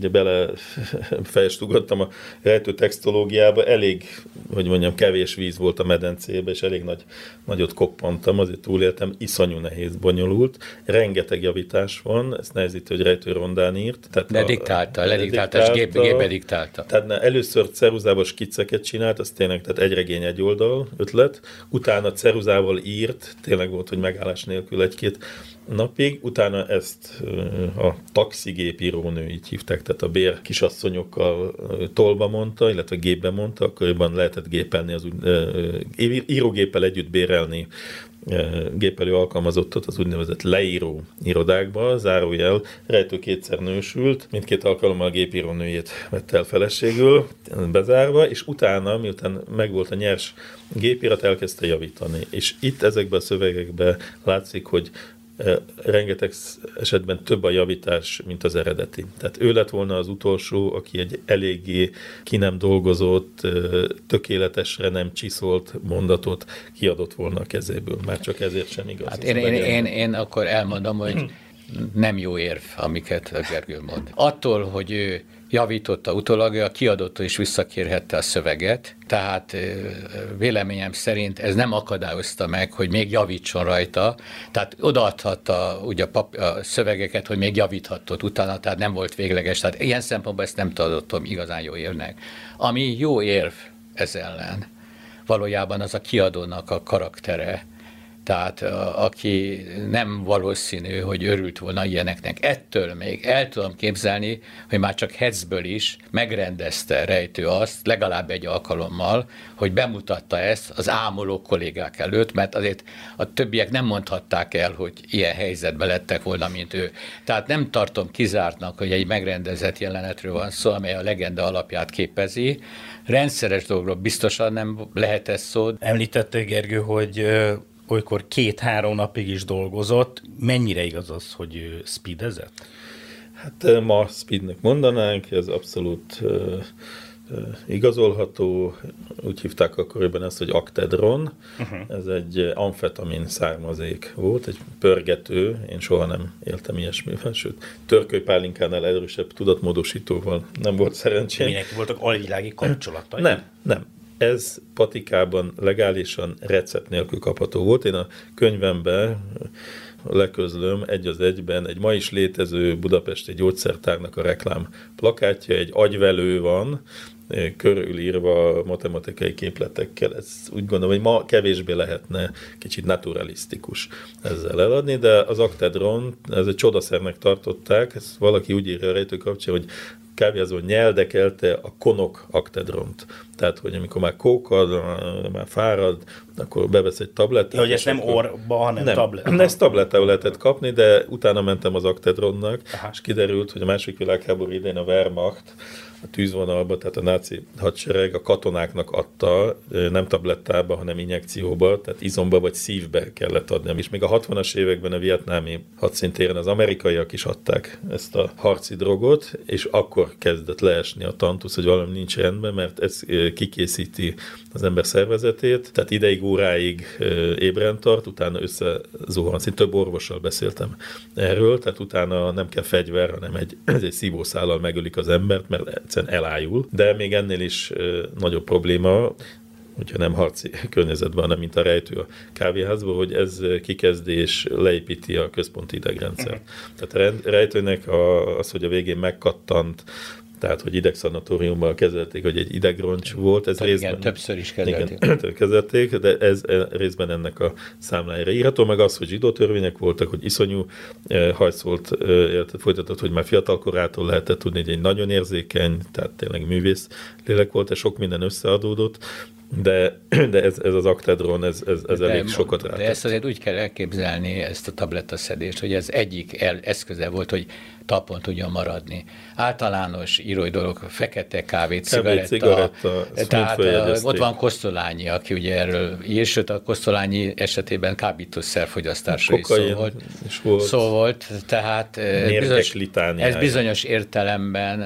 ugye bele fejest ugrottam a rejtő textológiába, elég, hogy mondjam, kevés víz volt a medencébe, és elég nagy, nagyot koppantam, azért túléltem, iszonyú nehéz, bonyolult, rengeteg javítás van, ezt nehezítő, hogy rejtő rondán írt. Tehát de diktálta, lediktálta, és gép, gépbe diktálta. Tehát ne, először ceruzával skicceket csinált, az tényleg, tehát egy regény, egy oldal ötlet, utána ceruzával írt, tényleg volt, hogy megállás nélkül egy-két napig, utána ezt a taxigépírónő így hívták, tehát a bér kisasszonyokkal tolba mondta, illetve gépbe mondta, akkoriban lehetett gépelni, az írógéppel együtt bérelni gépelő alkalmazottat az úgynevezett leíró irodákba, zárójel, rejtő kétszer nősült, mindkét alkalommal a gépírónőjét vette el feleségül, bezárva, és utána, miután megvolt a nyers gépírat, elkezdte javítani. És itt ezekben a szövegekben látszik, hogy rengeteg esetben több a javítás, mint az eredeti. Tehát ő lett volna az utolsó, aki egy eléggé ki nem dolgozott, tökéletesre nem csiszolt mondatot kiadott volna a kezéből. Már csak ezért sem igaz. Hát én, én, én, én akkor elmondom, hogy nem jó érv, amiket Gergő mond. Attól, hogy ő javította utólag, a kiadótól is visszakérhette a szöveget, tehát véleményem szerint ez nem akadályozta meg, hogy még javítson rajta, tehát odaadhatta ugye a, pap, a szövegeket, hogy még javíthatott utána, tehát nem volt végleges, tehát ilyen szempontból ezt nem tartottam igazán jó érnek. Ami jó érv ez ellen, valójában az a kiadónak a karaktere, tehát aki nem valószínű, hogy örült volna ilyeneknek. Ettől még el tudom képzelni, hogy már csak Hetzből is megrendezte rejtő azt, legalább egy alkalommal, hogy bemutatta ezt az ámoló kollégák előtt, mert azért a többiek nem mondhatták el, hogy ilyen helyzetben lettek volna, mint ő. Tehát nem tartom kizártnak, hogy egy megrendezett jelenetről van szó, amely a legenda alapját képezi. Rendszeres dolgokról biztosan nem lehet ez szó. Említette Gergő, hogy olykor két-három napig is dolgozott. Mennyire igaz az, hogy ő speedezett? Hát ma speednek mondanánk, ez abszolút uh, igazolható, úgy hívták akkoriban ezt, hogy aktedron, uh-huh. ez egy amfetamin származék volt, egy pörgető, én soha nem éltem ilyesmivel, sőt, törkölypálinkánál erősebb tudatmódosítóval nem volt szerencsém. Mindenki voltak alvilági kapcsolatai? Nem, nem ez patikában legálisan recept nélkül kapható volt. Én a könyvemben leközlöm egy az egyben egy ma is létező budapesti gyógyszertárnak a reklám plakátja, egy agyvelő van, körülírva matematikai képletekkel. Ez úgy gondolom, hogy ma kevésbé lehetne kicsit naturalisztikus ezzel eladni, de az aktedron, ez egy csodaszernek tartották, ezt valaki úgy írja a rejtő kapcsán, hogy kávéházban nyeldekelte a konok aktedront. Tehát, hogy amikor már kókad, már fárad, akkor bevesz egy tablettát. Ja, hogy ez nem orba, hanem nem, tablet. Ezt tablettával lehetett kapni, de utána mentem az aktedronnak, Aha. és kiderült, hogy a második világháború idején a Wehrmacht a tűzvonalba, tehát a náci hadsereg a katonáknak adta, nem tablettába, hanem injekcióba, tehát izomba vagy szívbe kellett adni. És még a 60-as években a vietnámi hadszintéren az amerikaiak is adták ezt a harci drogot, és akkor kezdett leesni a tantusz, hogy valami nincs rendben, mert ez kikészíti az ember szervezetét, tehát ideig, óráig ébren tart, utána összezuhan. Én több orvossal beszéltem erről, tehát utána nem kell fegyver, hanem egy, egy szívószállal megölik az embert, mert egyszerűen elájul, de még ennél is nagyobb probléma, hogyha nem harci környezetben, hanem mint a rejtő a kávéházban, hogy ez kikezdi és leépíti a központi idegrendszer. Uh-huh. Tehát a rejtőnek a, az, hogy a végén megkattant, tehát hogy idegszanatóriumban kezelték, hogy egy idegroncs volt. Ez részben, igen, többször is kezelték. Igen, kezelték, de ez részben ennek a számlájára írható, meg az, hogy zsidó törvények voltak, hogy iszonyú hajszolt folytatott, hogy már fiatalkorától lehetett tudni, hogy egy nagyon érzékeny, tehát tényleg művész lélek volt, és sok minden összeadódott, de, de ez, ez az aktedron, ez, ez, ez de, elég sokat rá. De ezt azért úgy kell elképzelni, ezt a tablettaszedést, hogy ez egyik el, eszköze volt, hogy tapon tudjon maradni. Általános írói dolog, fekete kávé, cigaretta. cigaretta tehát ott van Kosztolányi, aki ugye erről ír, sőt a Kosztolányi esetében kábítószerfogyasztásra is szó volt. Is volt. Szó volt, tehát bizonyos, ez bizonyos értelemben,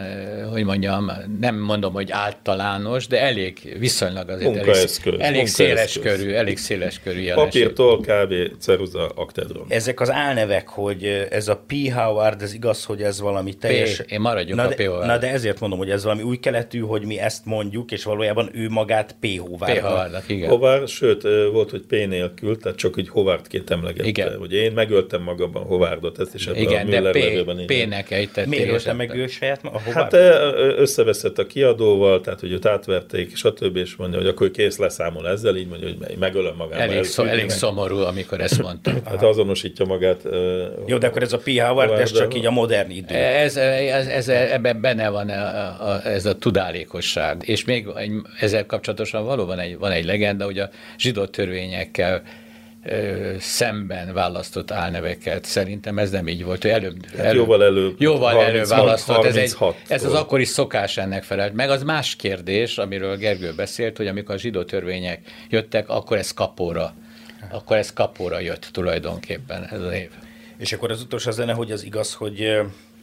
hogy mondjam, nem mondom, hogy általános, de elég viszonylag azért elég, elég széles körű, elég széles körű jelenség. Papírtól kávé, ceruza, aktedron. Ezek az álnevek, hogy ez a P. Howard, ez igaz, hogy ez valami teljes... P, én maradjuk na, a P. Na de ezért mondom, hogy ez valami új keletű, hogy mi ezt mondjuk, és valójában ő magát P. Howard. P. Howard, igen. Howard, sőt, volt, hogy P nélkül, tehát csak hogy Howardként emlegette. Igen. Hogy én megöltem magamban Howardot, ezt is igen, a de P, P-nek ejtették. Miért ölte meg ő saját a Hát összeveszett a kiadóval, tehát hogy őt átverték, stb. és mondja, hogy akkor kész leszámol ezzel, így mondja, hogy megölöm magam. Elég, szó, elég szomorú, amikor ezt mondta. hát azonosítja magát. Jó, de akkor ez a P. Howard, ez csak így a modern idő. Ez, ez, ez, ebben benne van a, a, ez a tudálékosság. És még egy, ezzel kapcsolatosan valóban egy, van egy legenda, hogy a zsidó törvényekkel szemben választott álneveket. Szerintem ez nem így volt. Hogy előbb, hát előbb, jóval előbb. Jóval 30, előbb választott. Ez, egy, ez az akkori szokás ennek felelt. Meg az más kérdés, amiről Gergő beszélt, hogy amikor a zsidó törvények jöttek, akkor ez kapóra, akkor ez kapóra jött tulajdonképpen ez a év. És akkor az utolsó zene, hogy az igaz, hogy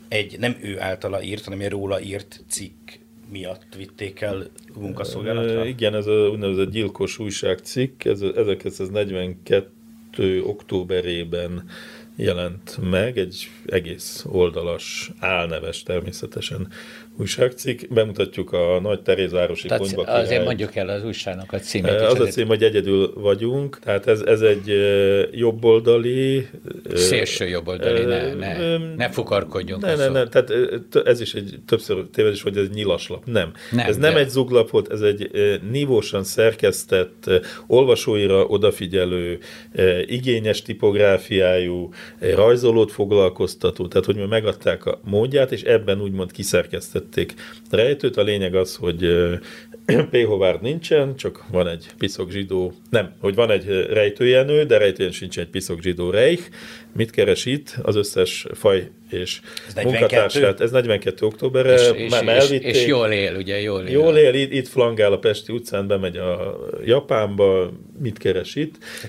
egy nem ő általa írt, hanem egy róla írt cikk miatt vitték el munkaszolgálatra? Igen, ez a úgynevezett gyilkos újságcikk, ez 1942. októberében jelent meg, egy egész oldalas, álneves természetesen újságcikk. Bemutatjuk a Nagy Terézvárosi Tehát Konyba Azért király. mondjuk el az újságnak a címét. Az a cím, hogy egyedül vagyunk, tehát ez, ez egy jobboldali... Szélső jobboldali, ne, ne, ne fukarkodjunk. Ne, ne, ne, tehát ez is egy többször tévedés, hogy ez egy nyilaslap. Nem. nem ez nem de... egy zuglap volt, ez egy nívósan szerkesztett, olvasóira odafigyelő, igényes tipográfiájú, rajzolót foglalkoztató, tehát hogy mi megadták a módját, és ebben úgymond kiszerkesztett tették rejtőt. A lényeg az, hogy P. Hovárd nincsen, csak van egy piszok zsidó, nem, hogy van egy rejtőjenő, de rejtőjen sincs egy piszok zsidó Reich. Mit keres itt? Az összes faj és ez munkatársát. Ez 42. októberre. És, és, már és, és, jól él, ugye, jól él. Jól él, itt, itt flangál a Pesti utcán, bemegy a Japánba, mit keres itt? A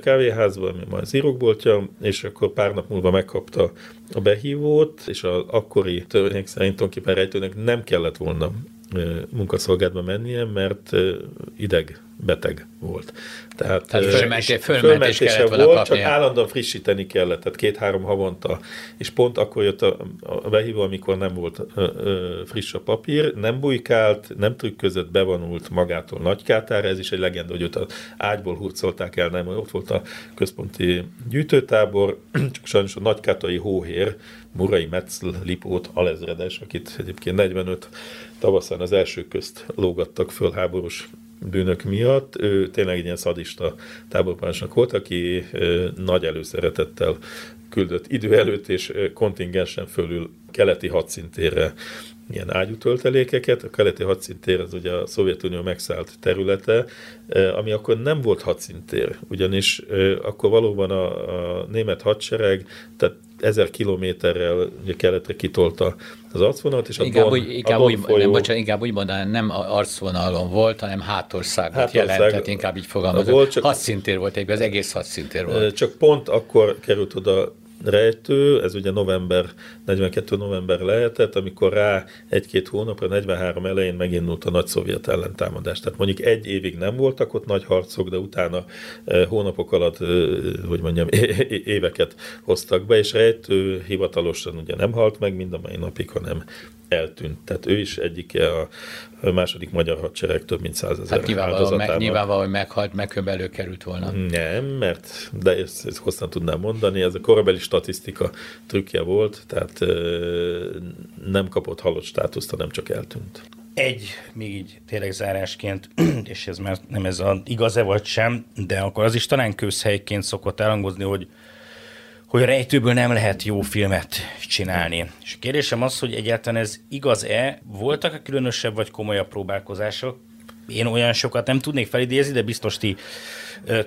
kávéház. Ami majd az írokboltja, és akkor pár nap múlva megkapta a behívót, és az akkori törvények szerint tulajdonképpen rejtőnek nem kellett volna munkaszolgálatba mennie, mert ideg beteg volt. Tehát, Tehát fölmentés, fölmentése volt, kapnia. csak állandóan frissíteni kellett, tehát két-három havonta, és pont akkor jött a, a behívó, amikor nem volt ö, ö, friss a papír, nem bujkált, nem trükközött, bevonult magától nagykátára, ez is egy legenda, hogy őt az ágyból hurcolták el, nem, ott volt a központi gyűjtőtábor, csak sajnos a nagykátai hóhér, Murai Metzl Lipót alezredes, akit egyébként 45 tavaszán az első közt lógattak föl háborús bűnök miatt. Ő tényleg egy ilyen szadista táborparancsnok volt, aki nagy előszeretettel küldött idő előtt és kontingensen fölül keleti hadszintérre ilyen ágyútöltelékeket. A keleti hadszintér az ugye a Szovjetunió megszállt területe, ami akkor nem volt hadszintér, ugyanis akkor valóban a, a német hadsereg, tehát ezer kilométerrel keletre kitolta az arcvonalat, és a inkább Don, úgy, inkább, a Don úgy, folyó... nem, bocsánat, inkább úgy mondanám, nem arcvonalon volt, hanem hátországot Hátország jelentett, inkább így fogalmazok. Volt, csak, hadszintér volt egyben, az egész hadszintér volt. Csak pont akkor került oda rejtő, ez ugye november, 42 november lehetett, amikor rá egy-két hónapra, 43 elején megindult a nagy szovjet ellentámadás. Tehát mondjuk egy évig nem voltak ott nagy harcok, de utána eh, hónapok alatt, eh, hogy mondjam, éveket hoztak be, és rejtő hivatalosan ugye nem halt meg mind a mai napig, hanem eltűnt. Tehát ő is egyike a második magyar hadsereg több mint százezer hát nyilvánvalóan, meg, nyilvánvalóan, hogy meghalt, meghöbb előkerült volna. Nem, mert, de ezt, ezt hosszan tudnám mondani, ez a korabeli statisztika trükkje volt, tehát nem kapott halott státuszt, hanem csak eltűnt. Egy, még így tényleg zárásként, és ez már nem ez a igaz-e vagy sem, de akkor az is talán közhelyként szokott elhangozni, hogy hogy a rejtőből nem lehet jó filmet csinálni. És a kérdésem az, hogy egyáltalán ez igaz-e? Voltak-e különösebb vagy komolyabb próbálkozások? Én olyan sokat nem tudnék felidézni, de biztos ti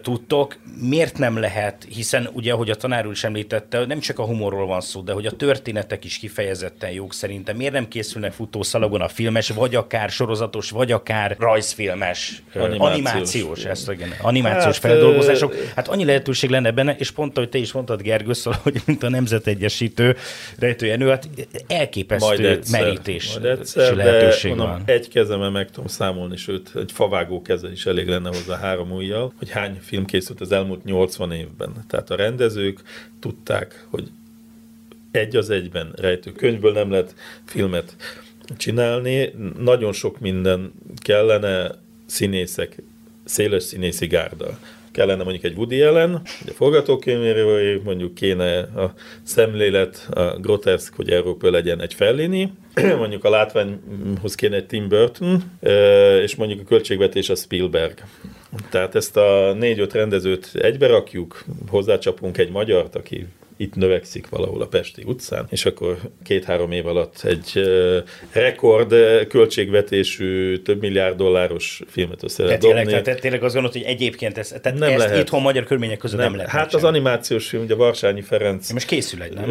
tudtok. Miért nem lehet, hiszen ugye, ahogy a tanár úr is említette, nem csak a humorról van szó, de hogy a történetek is kifejezetten jók szerintem. Miért nem készülnek futószalagon a filmes, vagy akár sorozatos, vagy akár rajzfilmes, animációs, animációs, ezt, igen, animációs hát, feldolgozások. Hát annyi lehetőség lenne benne, és pont, ahogy te is mondtad, Gergő, szóval, hogy mint a nemzetegyesítő rejtőjenő, hát elképesztő majd egyszer, merítés majd egyszer, lehetőség de, van. Mondom, egy kezemben meg tudom számolni, sőt, egy favágó keze is elég lenne hozzá három ujjal, hogy hány film készült az elmúlt 80 évben. Tehát a rendezők tudták, hogy egy az egyben rejtő könyvből nem lehet filmet csinálni. Nagyon sok minden kellene színészek, széles színészi gárda. Kellene mondjuk egy Woody Allen, egy forgatókönyvérő, mondjuk kéne a szemlélet, a groteszk, hogy Európa legyen egy Fellini, mondjuk a látványhoz kéne egy Tim Burton, és mondjuk a költségvetés a Spielberg. Tehát ezt a négy-öt rendezőt egybe hozzácsapunk egy magyart, aki itt növekszik valahol a Pesti utcán, és akkor két-három év alatt egy rekord költségvetésű, több milliárd dolláros filmet össze lehet dobni. Tényleg, tehát tényleg azt gondolod, hogy egyébként ez, tehát nem ezt lehet. itthon magyar körülmények között nem, nem lehet. Hát az animációs film, ugye Varsányi Ferenc. Most készül egy, nem?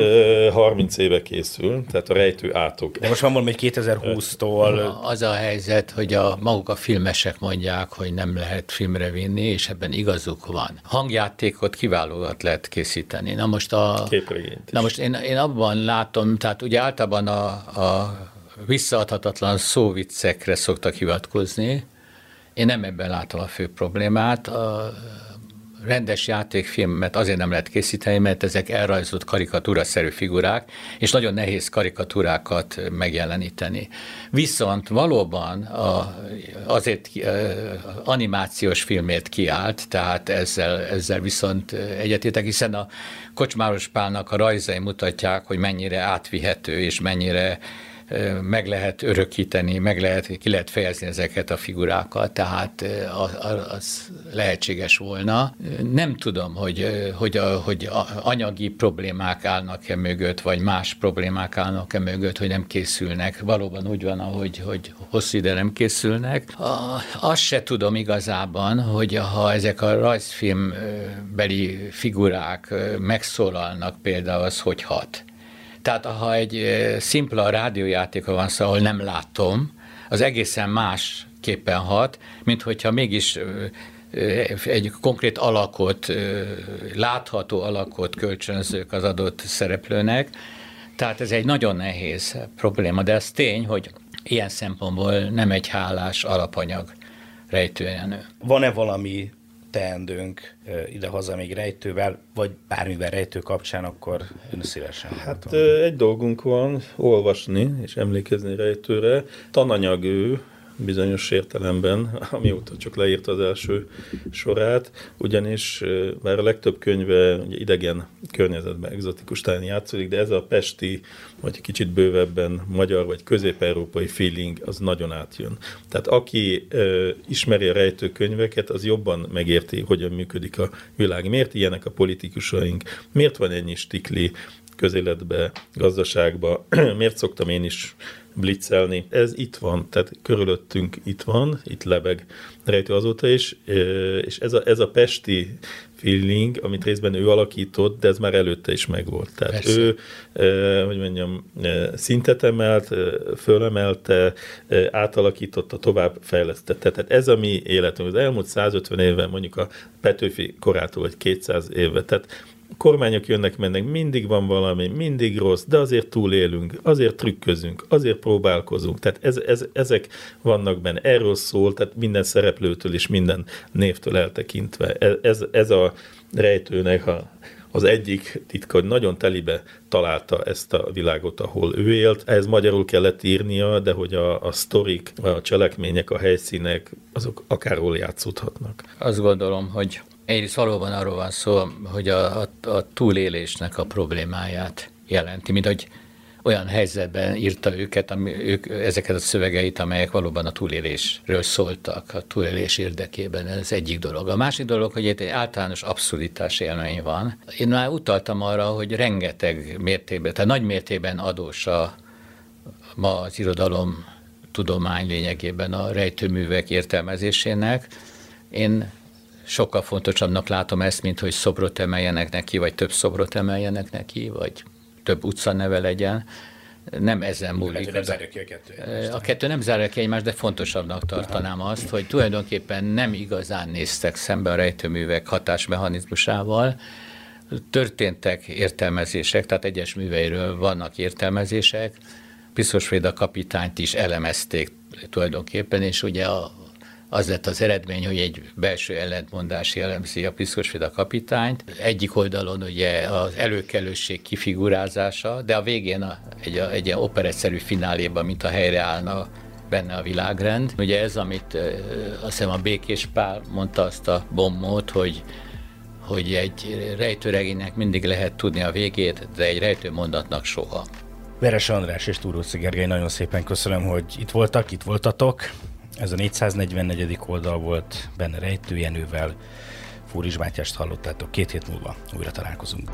30 éve készül, tehát a rejtő átok. De most van valami 2020-tól. Az a helyzet, hogy a maguk a filmesek mondják, hogy nem lehet filmre vinni, és ebben igazuk van. Hangjátékot kiválóan lehet készíteni. Na most a képregényt Na most én, én abban látom, tehát ugye általában a, a visszaadhatatlan szóviccekre szoktak hivatkozni. Én nem ebben látom a fő problémát. A, rendes játékfilmet azért nem lehet készíteni, mert ezek elrajzolt karikatúraszerű figurák, és nagyon nehéz karikatúrákat megjeleníteni. Viszont valóban a, azért animációs filmért kiállt, tehát ezzel, ezzel viszont egyetétek, hiszen a Kocsmáros Pálnak a rajzai mutatják, hogy mennyire átvihető és mennyire meg lehet örökíteni, meg lehet, ki lehet fejezni ezeket a figurákat, tehát az lehetséges volna. Nem tudom, hogy, hogy, a, hogy anyagi problémák állnak-e mögött, vagy más problémák állnak-e mögött, hogy nem készülnek. Valóban úgy van, ahogy, hogy hosszú ide nem készülnek. A, azt se tudom igazában, hogy ha ezek a rajzfilmbeli figurák megszólalnak, például, az hogy hat. Tehát ha egy szimpla rádiójátéka van szó, ahol nem látom, az egészen más képen hat, mint hogyha mégis egy konkrét alakot, látható alakot kölcsönzők az adott szereplőnek. Tehát ez egy nagyon nehéz probléma, de ez tény, hogy ilyen szempontból nem egy hálás alapanyag rejtőjenő. Van-e valami teendőnk ide-haza még rejtővel, vagy bármivel rejtő kapcsán, akkor ön szívesen. Hát egy dolgunk van, olvasni és emlékezni rejtőre. Tananyag ő, bizonyos értelemben, amióta csak leírta az első sorát, ugyanis már a legtöbb könyve ugye idegen környezetben, egzotikus táján játszódik, de ez a pesti, vagy kicsit bővebben magyar, vagy közép-európai feeling, az nagyon átjön. Tehát aki ö, ismeri a rejtőkönyveket, az jobban megérti, hogyan működik a világ. Miért ilyenek a politikusaink? Miért van ennyi stikli közéletbe, gazdaságba? Miért szoktam én is blitzelni. Ez itt van, tehát körülöttünk itt van, itt lebeg rejtő azóta is, és ez a, ez a pesti feeling, amit részben ő alakított, de ez már előtte is megvolt. Tehát Persze. ő, hogy mondjam, szintet emelt, fölemelte, átalakította, tovább fejlesztette. Tehát ez a mi életünk. Az elmúlt 150 évben, mondjuk a Petőfi korától, vagy 200 éve, tehát kormányok jönnek, mennek, mindig van valami, mindig rossz, de azért túlélünk, azért trükközünk, azért próbálkozunk. Tehát ez, ez, ezek vannak benne. Erről szól, tehát minden szereplőtől és minden névtől eltekintve. Ez, ez, a rejtőnek a, az egyik titka, hogy nagyon telibe találta ezt a világot, ahol ő élt. Ez magyarul kellett írnia, de hogy a, a sztorik, a cselekmények, a helyszínek, azok akárhol játszódhatnak. Azt gondolom, hogy Egyrészt valóban arról van szó, hogy a, a, a túlélésnek a problémáját jelenti, mint hogy olyan helyzetben írta őket, ami, ők, ezeket a szövegeit, amelyek valóban a túlélésről szóltak, a túlélés érdekében. Ez egyik dolog. A másik dolog, hogy itt egy általános abszurditás élmény van. Én már utaltam arra, hogy rengeteg mértékben, tehát nagy mértékben adós a, ma az irodalom tudomány lényegében a rejtőművek értelmezésének. Én sokkal fontosabbnak látom ezt, mint hogy szobrot emeljenek neki, vagy több szobrot emeljenek neki, vagy több utcaneve legyen. Nem ezen múlik. Nem zárja ki a kettő. A kettő nem zárja ki egymást, de fontosabbnak tartanám azt, hogy tulajdonképpen nem igazán néztek szembe a rejtőművek hatásmechanizmusával, történtek értelmezések, tehát egyes műveiről vannak értelmezések, Piszkos a kapitányt is elemezték tulajdonképpen, és ugye a, az lett az eredmény, hogy egy belső ellentmondás jellemzi a Piszkosféda kapitányt. Egyik oldalon ugye az előkelőség kifigurázása, de a végén a, egy, egy ilyen operetszerű fináléban, mint a helyre állna benne a világrend. Ugye ez, amit azt hiszem a Békés Pál mondta azt a bombót, hogy hogy egy rejtőregénynek mindig lehet tudni a végét, de egy rejtő mondatnak soha. Veres András és Túróci Gergely, nagyon szépen köszönöm, hogy itt voltak, itt voltatok. Ez a 444. oldal volt benne Rejtő Jenővel. Fúris Mátyást hallottátok. Két hét múlva újra találkozunk.